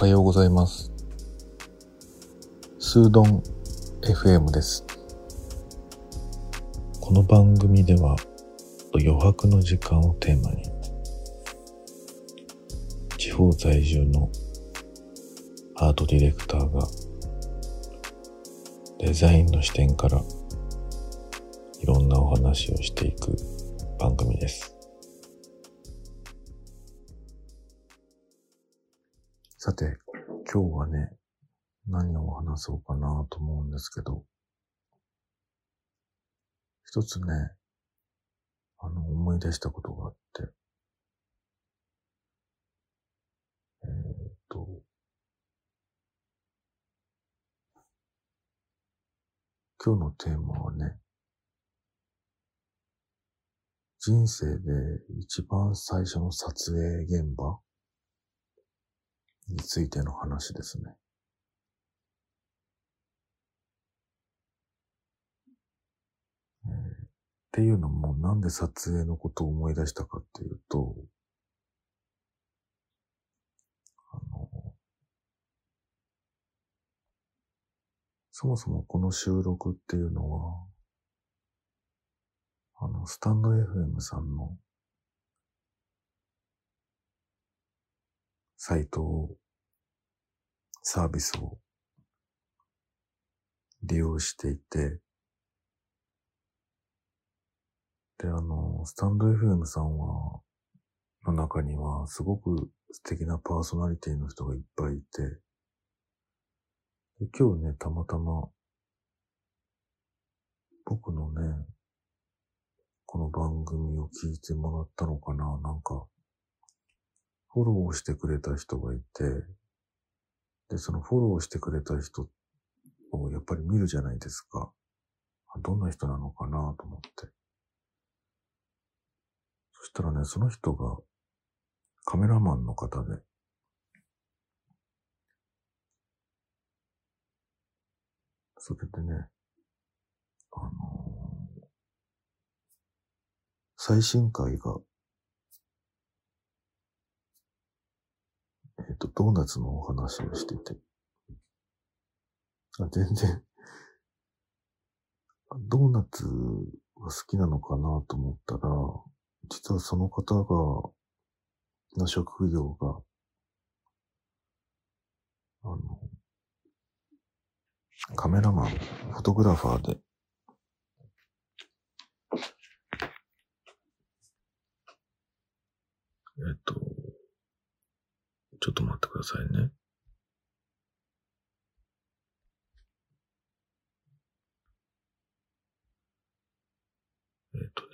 はようございます。スードン FM です。この番組では余白の時間をテーマに地方在住のアートディレクターがデザインの視点からいろんなお話をしていく番組です。さて、今日はね、何を話そうかなと思うんですけど、一つね、あの、思い出したことがあって、えーっと、今日のテーマはね、人生で一番最初の撮影現場。についての話ですね。えーっていうのも、なんで撮影のことを思い出したかっていうと、あの、そもそもこの収録っていうのは、あの、スタンド FM さんのサイトを、サービスを利用していて、で、あの、スタンド FM さんは、の中には、すごく素敵なパーソナリティの人がいっぱいいて、で今日ね、たまたま、僕のね、この番組を聞いてもらったのかななんか、フォローしてくれた人がいて、で、そのフォローしてくれた人をやっぱり見るじゃないですか。どんな人なのかなと思って。そしたらね、その人がカメラマンの方で、それでね、あのー最新回が、えっ、と、ドーナツのお話をしてて、あ全然、ドーナツが好きなのかなと思ったら、実はその方が、の職業が、あの、カメラマン、フォトグラファーで、えっと、ちょっと待ってくださいね。えっとね、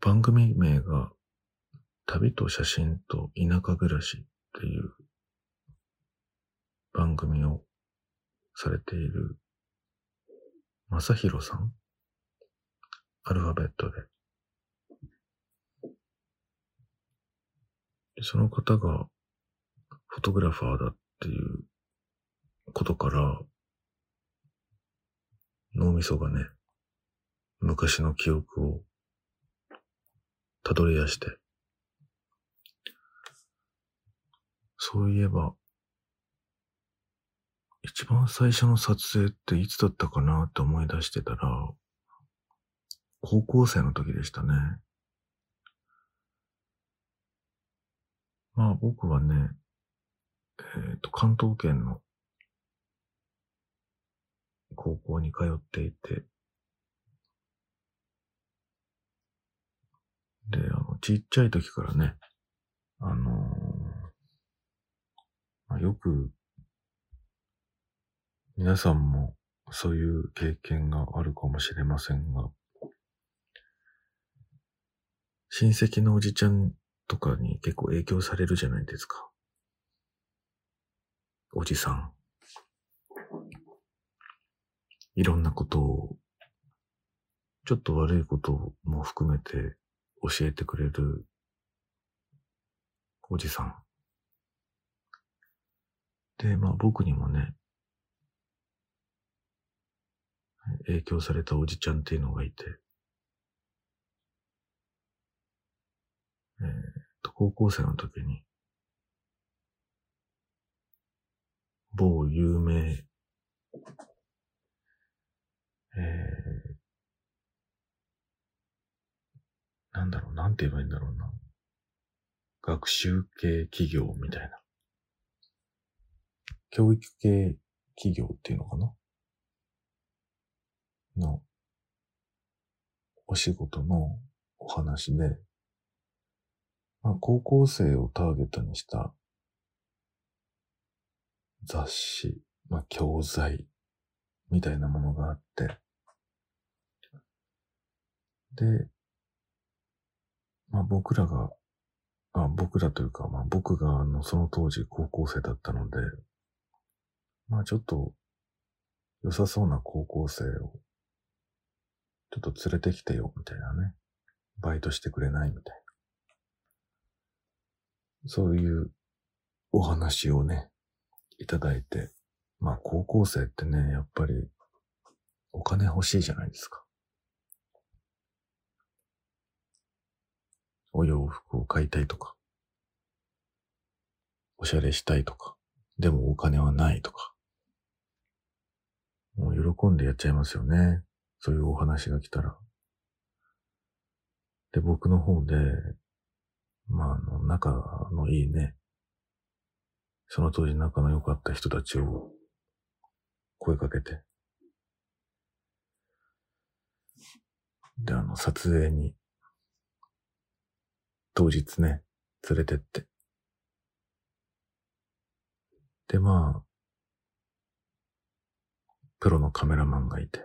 番組名が、旅と写真と田舎暮らしっていう番組をされている、まさひろさん？アルファベットで。でその方がフォトグラファーだっていうことから、脳みそがね、昔の記憶をたどり出して、そういえば、一番最初の撮影っていつだったかなって思い出してたら、高校生の時でしたね。まあ僕はね、えっ、と、関東圏の高校に通っていて、で、あの、ちっちゃい時からね、あのーまあよく、皆さんもそういう経験があるかもしれませんが、親戚のおじちゃんとかに結構影響されるじゃないですか。おじさん。いろんなことを、ちょっと悪いことも含めて教えてくれるおじさん。で、まあ僕にもね、影響されたおじちゃんっていうのがいて、えーと、高校生の時に、某有名、えー、なんだろう、なんて言えばいいんだろうな。学習系企業みたいな。教育系企業っていうのかな？の、お仕事のお話で、まあ、高校生をターゲットにした雑誌、まあ、教材みたいなものがあって、で、まあ、僕らが、あ僕らというか、まあ、僕があのその当時高校生だったので、まあちょっと良さそうな高校生をちょっと連れてきてよみたいなね。バイトしてくれないみたいな。そういうお話をね、いただいて、まあ高校生ってね、やっぱりお金欲しいじゃないですか。お洋服を買いたいとか、おしゃれしたいとか、でもお金はないとか。もう喜んでやっちゃいますよね。そういうお話が来たら。で、僕の方で、まあ、あの、仲のいいね、その当時仲の良かった人たちを声かけて、で、あの、撮影に、当日ね、連れてって。で、まあ、プロのカメラマンがいて、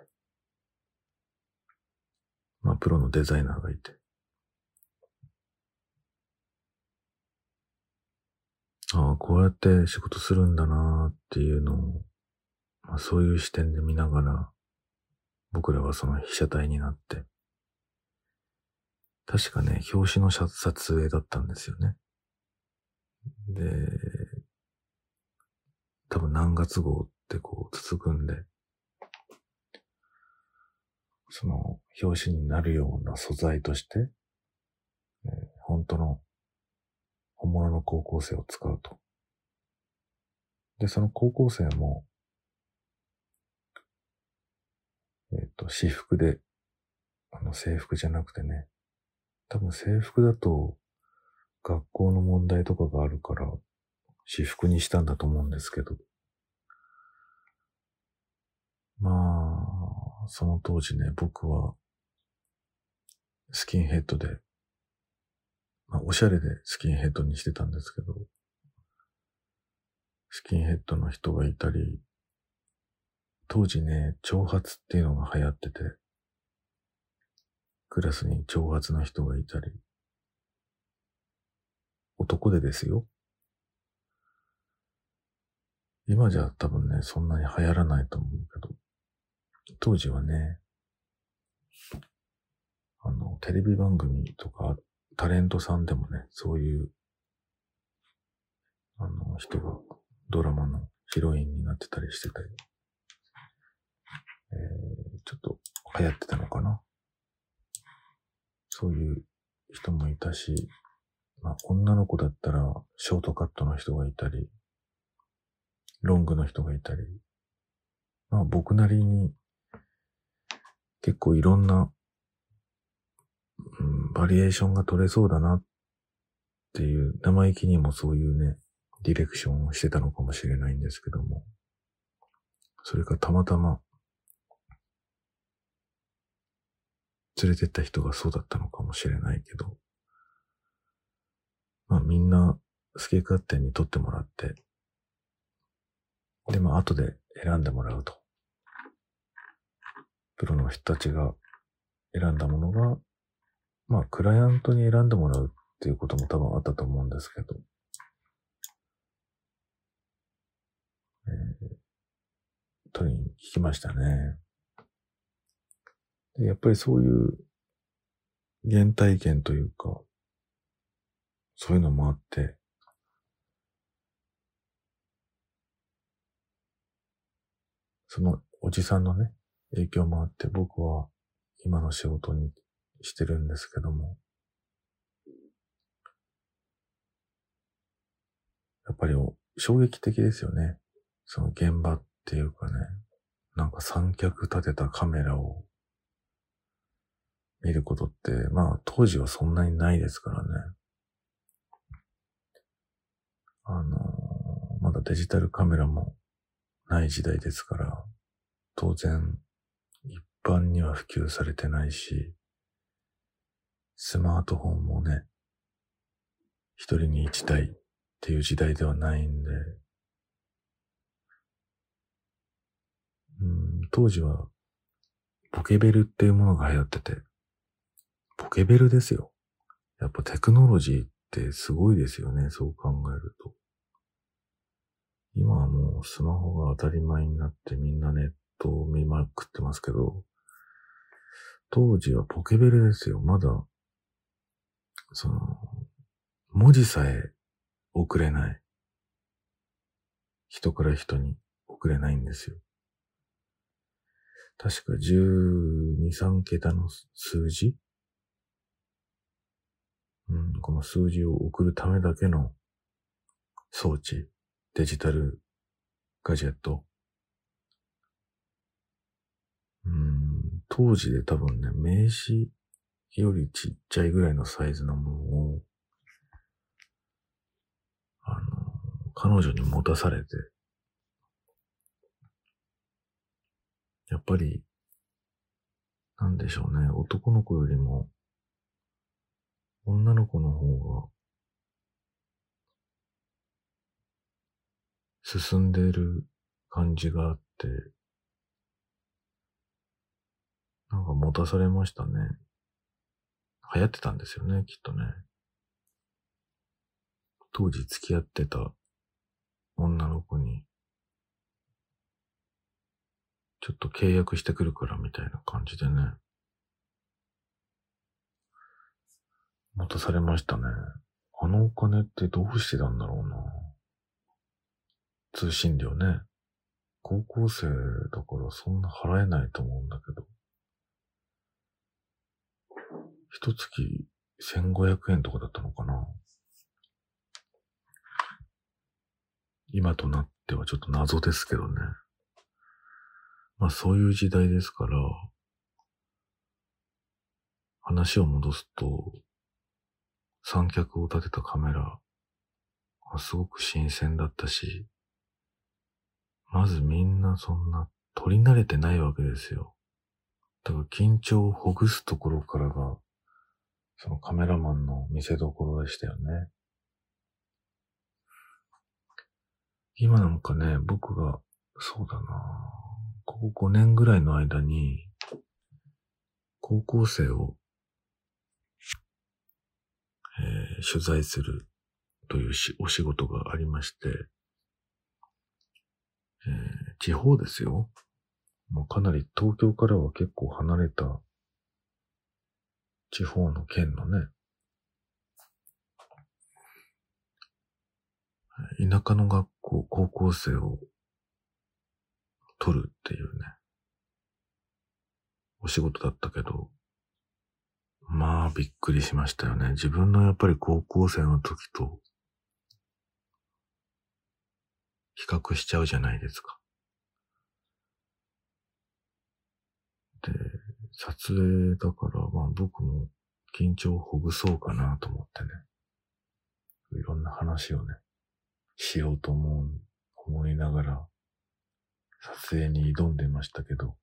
まあ、プロのデザイナーがいて、ああ、こうやって仕事するんだなっていうのを、まあ、そういう視点で見ながら、僕らはその被写体になって、確かね、表紙の撮影だったんですよね。で、多分何月号ってこう続くんで、その表紙になるような素材として、えー、本当の本物の高校生を使うと。で、その高校生も、えっ、ー、と、私服で、あの制服じゃなくてね、多分制服だと学校の問題とかがあるから私服にしたんだと思うんですけど、まあ、その当時ね、僕は、スキンヘッドで、まあ、おしゃれでスキンヘッドにしてたんですけど、スキンヘッドの人がいたり、当時ね、長髪っていうのが流行ってて、クラスに長髪の人がいたり、男でですよ。今じゃ多分ね、そんなに流行らないと思うけど、当時はね、あの、テレビ番組とか、タレントさんでもね、そういう、あの、人がドラマのヒロインになってたりしてて、えー、ちょっと流行ってたのかな。そういう人もいたし、まあ、女の子だったら、ショートカットの人がいたり、ロングの人がいたり、まあ僕なりに結構いろんな、うん、バリエーションが取れそうだなっていう、生意気にもそういうね、ディレクションをしてたのかもしれないんですけども、それかたまたま、連れてった人がそうだったのかもしれないけど、まあみんな好き勝手に撮ってもらって、で、まあ後で選んでもらうと。プロの人たちが選んだものが、まあ、クライアントに選んでもらうっていうことも多分あったと思うんですけど、えー、取りに聞きましたね。でやっぱりそういう原体験というか、そういうのもあって、そのおじさんのね、影響もあって僕は今の仕事にしてるんですけども、やっぱり衝撃的ですよね。その現場っていうかね、なんか三脚立てたカメラを見ることって、まあ当時はそんなにないですからね。あの、まだデジタルカメラもない時代ですから、当然一般には普及されてないし、スマートフォンもね、一人に一台っていう時代ではないんで、うん、当時はポケベルっていうものが流行ってて、ポケベルですよ。やっぱテクノロジーってすごいですよね、そう考えると。今はもうスマホが当たり前になってみんなネットを見まくってますけど、当時はポケベルですよ。まだ、その、文字さえ送れない。人から人に送れないんですよ。確か12、3桁の数字？うん、この数字を送るためだけの装置、デジタルガジェット。うん、当時で多分ね、名刺よりちっちゃいぐらいのサイズのものを、あの、彼女に持たされて、やっぱり、なんでしょうね、男の子よりも、女の子の方が、進んでいる感じがあって、なんか持たされましたね。流行ってたんですよね、きっとね。当時付き合ってた女の子に、ちょっと契約してくるからみたいな感じでね。持たされましたね。あのお金ってどうしてたんだろうな。通信料ね。高校生だからそんな払えないと思うんだけど。一月1500円とかだったのかな。今となってはちょっと謎ですけどね。まあそういう時代ですから、話を戻すと、三脚を立てたカメラ、すごく新鮮だったし、まずみんなそんな撮り慣れてないわけですよ。だから緊張をほぐすところからがそのカメラマンの見せどころでしたよね。今なんかね、僕が、そうだなここ5年ぐらいの間に、高校生を、えー、取材するというしお仕事がありまして、えー、地方ですよ。もうかなり東京からは結構離れた地方の県のね、田舎の学校、高校生を取るっていうね、お仕事だったけど、まあびっくりしましたよね。自分のやっぱり高校生の時と比較しちゃうじゃないですか。で、撮影だから、まあ僕も緊張をほぐそうかなと思ってね。いろんな話をね、しようと思う、思いながら、撮影に挑んでましたけど、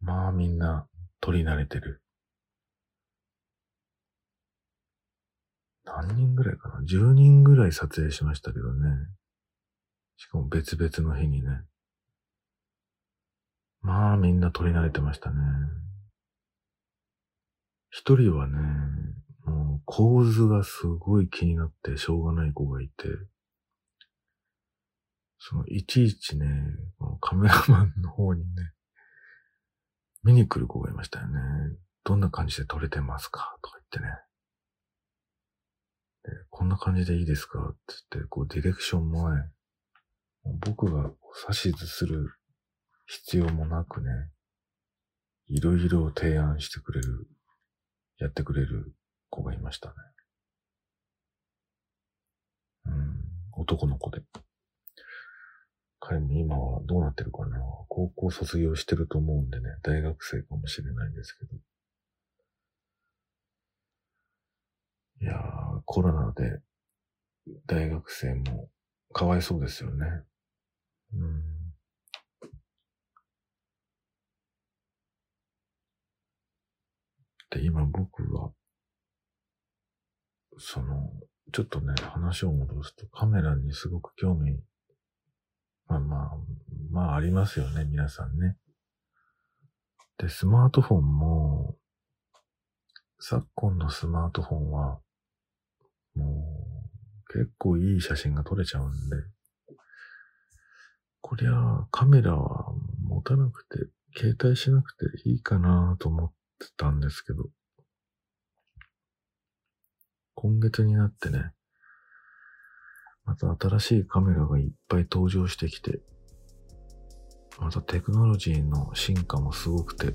まあみんな撮り慣れてる。何人ぐらいかな ?10 人ぐらい撮影しましたけどね。しかも別々の日にね。まあみんな撮り慣れてましたね。一人はね、もう構図がすごい気になってしょうがない子がいて、そのいちいちね、カメラマンの方にね、見に来る子がいましたよね。どんな感じで撮れてますかとか言ってね。こんな感じでいいですかって言って、こうディレクションもね、僕が指図する必要もなくね、いろいろ提案してくれる、やってくれる子がいましたね。うん、男の子で。彼も今はどうなってるかな高校卒業してると思うんでね、大学生かもしれないんですけど。いやー、コロナで大学生もかわいそうですよね。うん。で、今僕は、その、ちょっとね、話を戻すとカメラにすごく興味、まあまあ、まあありますよね、皆さんね。で、スマートフォンも、昨今のスマートフォンは、もう、結構いい写真が撮れちゃうんで、こりゃカメラは持たなくて、携帯しなくていいかなと思ってたんですけど、今月になってね、また新しいカメラがいっぱい登場してきて、またテクノロジーの進化もすごくて、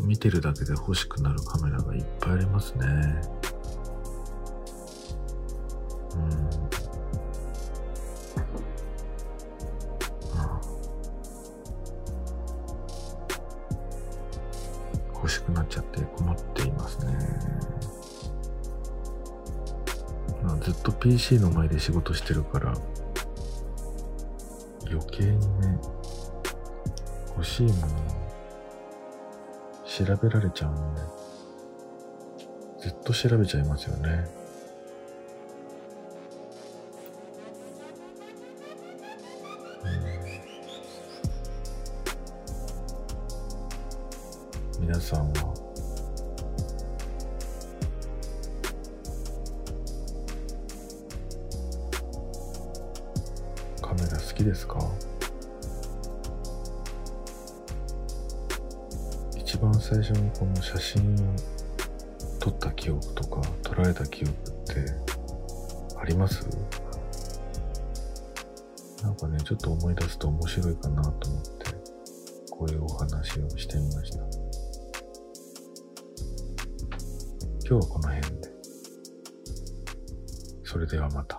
見てるだけで欲しくなるカメラがいっぱいありますね。うん。しくなっちゃって困っていますね。まあ、ずっと PC の前で仕事してるから、余計にね、欲しいものを調べられちゃうんで、ずっと調べちゃいますよね。うん、皆さんはきですか？一番最初にこの写真を撮った記憶とか捉えた記憶ってあります？なんかね、ちょっと思い出すと面白いかなと思って、こういうお話をしてみました。今日はこの辺で。それではまた。